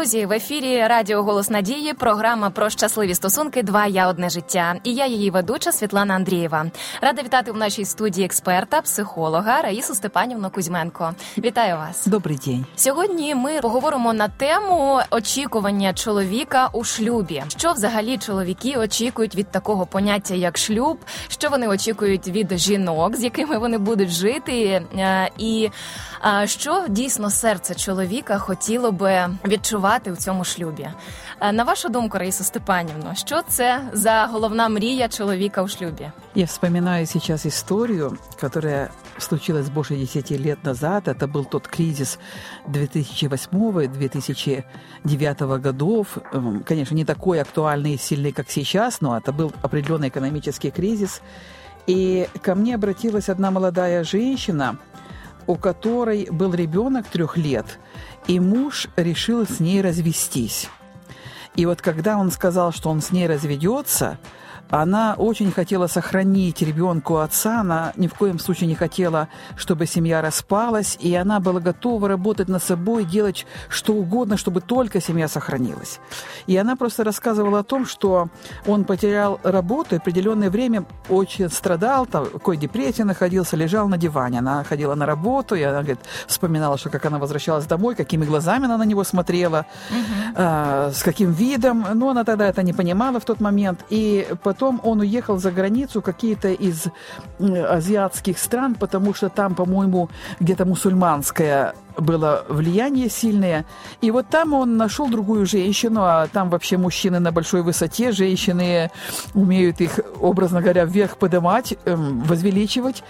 Друзі, в ефірі Радіо Голос Надії, програма про щасливі стосунки. Два я одне життя. І я її ведуча Світлана Андрієва. Рада вітати в нашій студії експерта, психолога Раїсу Степанівну Кузьменко. Вітаю вас. Добрий день. Сьогодні ми поговоримо на тему очікування чоловіка у шлюбі. Що взагалі чоловіки очікують від такого поняття, як шлюб, що вони очікують від жінок, з якими вони будуть жити, е, і що дійсно серце чоловіка хотіло би відчувати у цьому шлюбі. Е, на вашу думку, Раїса Степанівна, що це за головна мрія чоловіка у шлюбе? Я вспоминаю сейчас историю, которая случилась больше 10 лет назад. Это был тот кризис 2008-2009 годов. Эм, конечно, не такой актуальный и сильный, как сейчас, но это был определенный экономический кризис. И ко мне обратилась одна молодая женщина, у которой был ребенок трех лет, и муж решил с ней развестись. И вот когда он сказал, что он с ней разведется, она очень хотела сохранить ребенку отца, она ни в коем случае не хотела, чтобы семья распалась, и она была готова работать над собой, делать что угодно, чтобы только семья сохранилась. И она просто рассказывала о том, что он потерял работу, и определенное время очень страдал, там, в какой депрессии находился, лежал на диване. Она ходила на работу, и она говорит, вспоминала, что как она возвращалась домой, какими глазами она на него смотрела, угу. э, с каким видом. Но она тогда это не понимала в тот момент. И потом Потом он уехал за границу, какие-то из азиатских стран, потому что там, по-моему, где-то мусульманское было влияние сильное. И вот там он нашел другую женщину, а там вообще мужчины на большой высоте, женщины умеют их, образно говоря, вверх поднимать, эм, возвеличивать.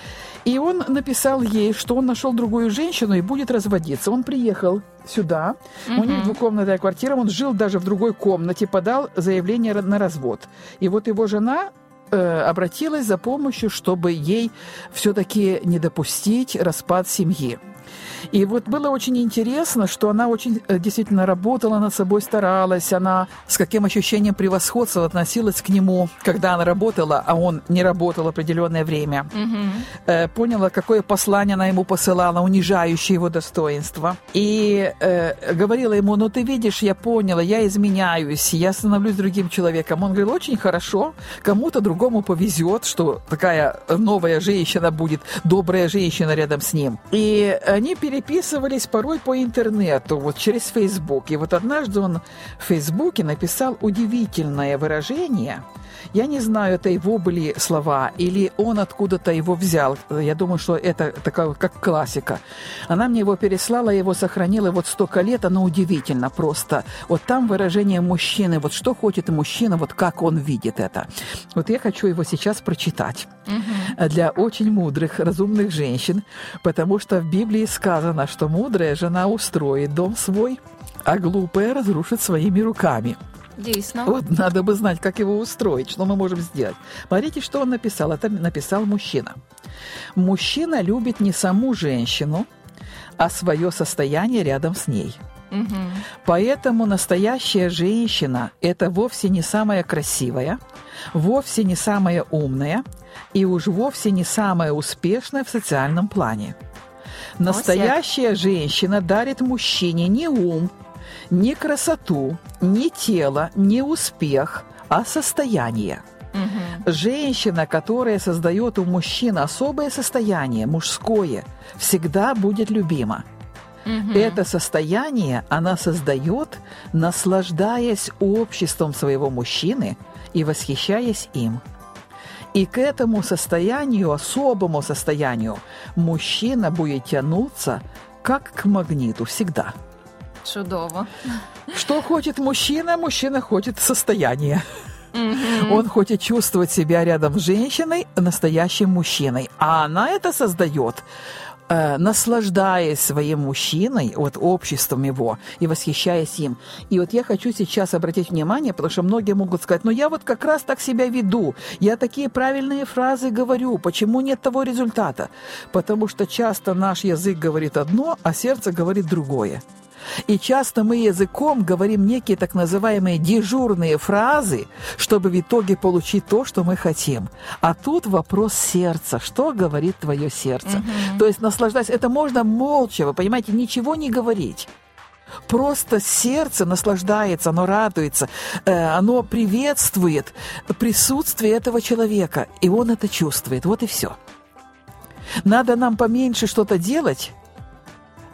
И он написал ей, что он нашел другую женщину и будет разводиться. Он приехал сюда, mm-hmm. у них двухкомнатная квартира, он жил даже в другой комнате, подал заявление на развод. И вот его жена э, обратилась за помощью, чтобы ей все-таки не допустить распад семьи. И вот было очень интересно, что она очень э, действительно работала над собой, старалась, она с каким ощущением превосходства относилась к нему, когда она работала, а он не работал определенное время. Угу. поняла, какое послание она ему посылала, унижающее его достоинство. И э, говорила ему, ну ты видишь, я поняла, я изменяюсь, я становлюсь другим человеком. Он говорил, очень хорошо, кому-то другому повезет, что такая новая женщина будет, добрая женщина рядом с ним. И они переписывались порой по интернету, вот через Facebook. И вот однажды он в Фейсбуке написал удивительное выражение. Я не знаю, это его были слова, или он откуда-то его взял. Я думаю, что это такая как классика. Она мне его переслала, его сохранила вот столько лет, оно удивительно просто. Вот там выражение мужчины, вот что хочет мужчина, вот как он видит это. Вот я хочу его сейчас прочитать угу. для очень мудрых, разумных женщин, потому что в Библии сказано, что мудрая жена устроит дом свой, а глупая разрушит своими руками. Действительно. Вот надо бы знать, как его устроить, что мы можем сделать. Смотрите, что он написал. Это написал мужчина. Мужчина любит не саму женщину, а свое состояние рядом с ней. Угу. Поэтому настоящая женщина – это вовсе не самая красивая, вовсе не самая умная и уж вовсе не самая успешная в социальном плане. Настоящая женщина дарит мужчине не ум, не красоту, не тело, не успех, а состояние. Угу. Женщина, которая создает у мужчин особое состояние, мужское, всегда будет любима. Угу. Это состояние она создает, наслаждаясь обществом своего мужчины и восхищаясь им. И к этому состоянию, особому состоянию, мужчина будет тянуться, как к магниту всегда. Чудово. Что хочет мужчина? Мужчина хочет состояние. Угу. Он хочет чувствовать себя рядом с женщиной, настоящим мужчиной. А она это создает э, наслаждаясь своим мужчиной, вот обществом его, и восхищаясь им. И вот я хочу сейчас обратить внимание, потому что многие могут сказать, ну я вот как раз так себя веду, я такие правильные фразы говорю, почему нет того результата? Потому что часто наш язык говорит одно, а сердце говорит другое. И часто мы языком говорим некие так называемые дежурные фразы, чтобы в итоге получить то, что мы хотим. А тут вопрос сердца. Что говорит твое сердце? Угу. То есть наслаждаясь, это можно молча, вы понимаете, ничего не говорить. Просто сердце наслаждается, оно радуется, э, оно приветствует присутствие этого человека, и он это чувствует. Вот и все. Надо нам поменьше что-то делать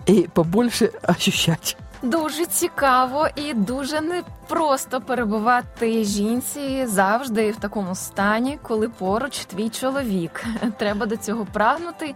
и побольше ощущать. Дуже цікаво і дуже непросто перебувати жінці завжди в такому стані, коли поруч твій чоловік. Треба до цього прагнути.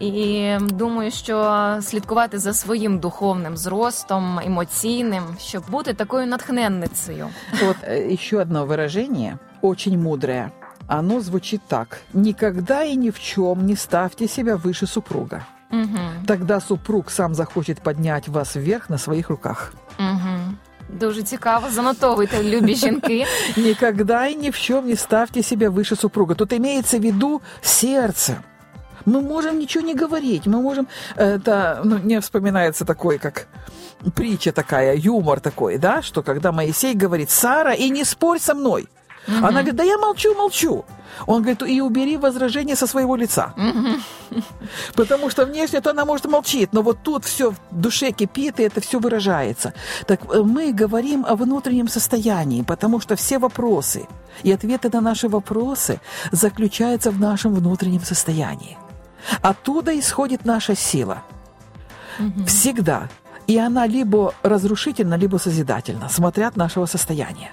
І думаю, що слідкувати за своїм духовним зростом, емоційним, щоб бути такою натхненницею. Вот еще одно выражение, очень мудрое. Оно звучит так. «Никогда и ни в чем не ставьте себя выше супруга». Угу. Тогда супруг сам захочет поднять вас вверх на своих руках. Угу. Дуже цікаво, занотовуйте, любі жінки. Никогда и ни в чем не ставьте себя выше супруга. Тут имеется в виду сердце. Мы можем ничего не говорить, мы можем... Это, ну, мне вспоминается такой, как притча такая, юмор такой, да, что когда Моисей говорит, Сара, и не спорь со мной. Она говорит, да я молчу, молчу. Он говорит, и убери возражение со своего лица. Потому что внешне-то она может молчит, но вот тут все в душе кипит, и это все выражается. Так э, мы говорим о внутреннем состоянии, потому что все вопросы и ответы на наши вопросы заключаются в нашем внутреннем состоянии. Оттуда исходит наша сила. Всегда. И она либо разрушительна, либо созидательна, смотря от нашего состояния.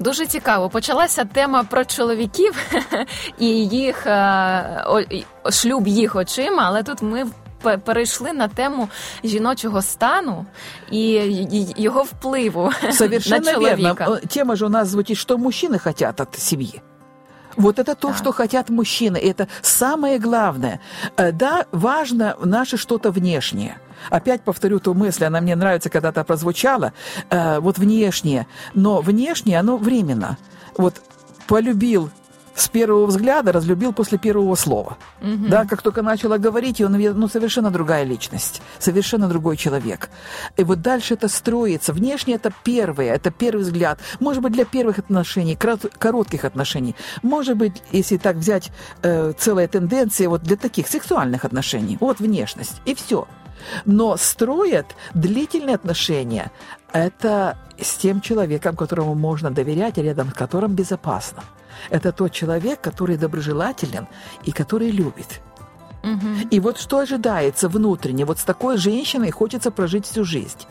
Дуже цікаво. Почалася тема про чоловіків і їх е, о, і- шлюб їх очима, але тут ми пе- перейшли на тему жіночого стану і й- його впливу Совершенно на верно. чоловіка. Э, Тема же у нас звучит, что мужчины хотят от семьи. Вот это то, Так. что хотят мужчины. и Это самое главное. Э, Да, важно наше что-то внешнее. Опять повторю ту мысль, она мне нравится, когда-то прозвучала. Э, Вот внешнее. Но внешнее, оно временно. Вот полюбил с первого взгляда, разлюбил после первого слова. Да, как только начала говорить, он ну, совершенно другая личность, совершенно другой человек. И вот дальше это строится. Внешне это первое, это первый взгляд. Может быть, для первых отношений, коротких отношений. Может быть, если так взять э, целая тенденция вот для таких сексуальных отношений. Вот внешность, и все. Но строят длительные отношения это с тем человеком, которому можно доверять, рядом с которым безопасно. Это тот человек, который доброжелателен и который любит. И вот что ожидается внутренне, вот с такой женщиной хочется прожить всю жизнь.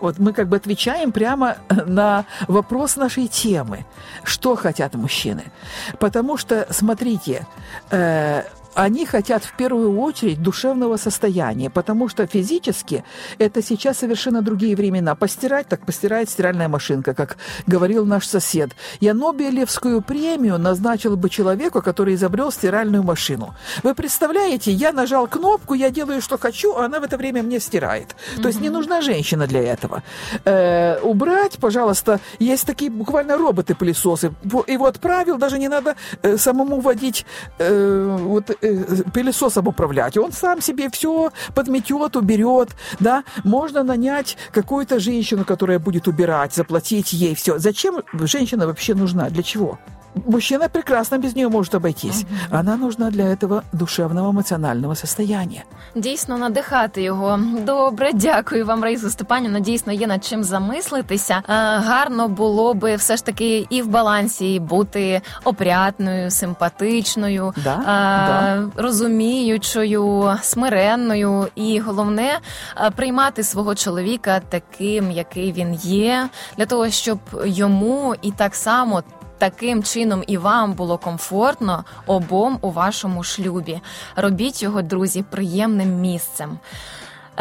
Вот мы как бы отвечаем прямо на вопрос нашей темы. Что хотят мужчины? Потому что, смотрите, э, они хотят в первую очередь душевного состояния, потому что физически это сейчас совершенно другие времена. Постирать, так постирает стиральная машинка, как говорил наш сосед. Я Нобелевскую премию назначил бы человеку, который изобрел стиральную машину. Вы представляете, я нажал кнопку, я делаю, что хочу, а она в это время мне стирает. То есть не нужна женщина для этого. Э, убрать, пожалуйста, есть такие буквально роботы-пылесосы. Его отправил, даже не надо э, самому водить, э, вот, пылесосом управлять. Он сам себе все подметет, уберет, да. Можно нанять какую-то женщину, которая будет убирать, заплатить ей все. Зачем женщина вообще нужна? Для чего? Мужчина прекрасно без нее может обойтись. Она нужна для этого душевного эмоционального состояния. Дійсно надихати його. Добре, дякую вам, Раїса Степанівна. Дійсно є над чим замислитися. Е, Гарно було би все ж таки і в балансі бути опрятною, симпатичною, Да, е, да. розуміючою, смиренною, і головне е, приймати свого чоловіка таким, який він є, для того, щоб йому і так само. Таким чином і вам було комфортно обом у вашому шлюбі. Робіть його, друзі, приємним місцем.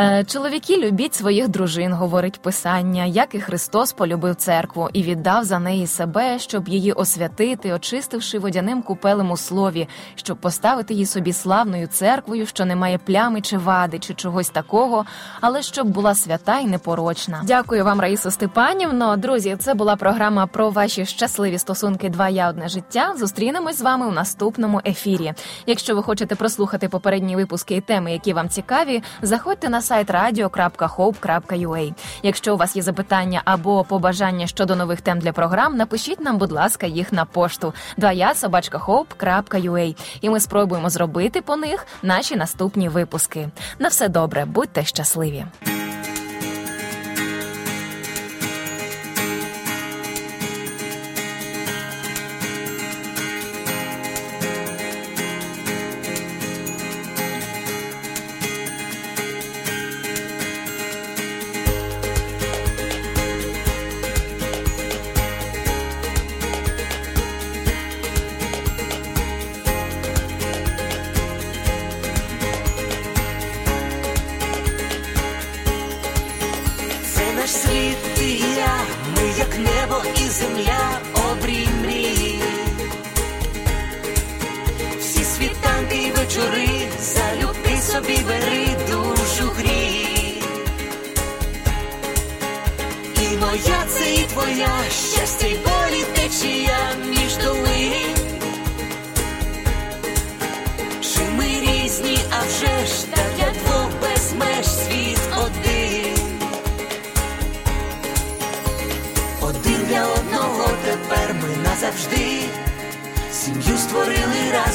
Е, Чоловіки любіть своїх дружин, говорить писання, як і Христос полюбив церкву і віддав за неї себе, щоб її освятити, очистивши водяним купелем у слові, щоб поставити її собі славною церквою, що не має плями чи вади, чи чогось такого, але щоб була свята і непорочна. Дякую вам, Раїсо Степанівно. Друзі, це була програма про ваші щасливі стосунки. Два я одне життя. Зустрінемось з вами у наступному ефірі. Якщо ви хочете прослухати попередні випуски і теми, які вам цікаві, заходьте на сайт radio.hope.ua. Якщо у вас є запитання або побажання щодо нових тем для програм, напишіть нам, будь ласка, їх на пошту двоя собачка І ми спробуємо зробити по них наші наступні випуски. На все добре, будьте щасливі. Gracias.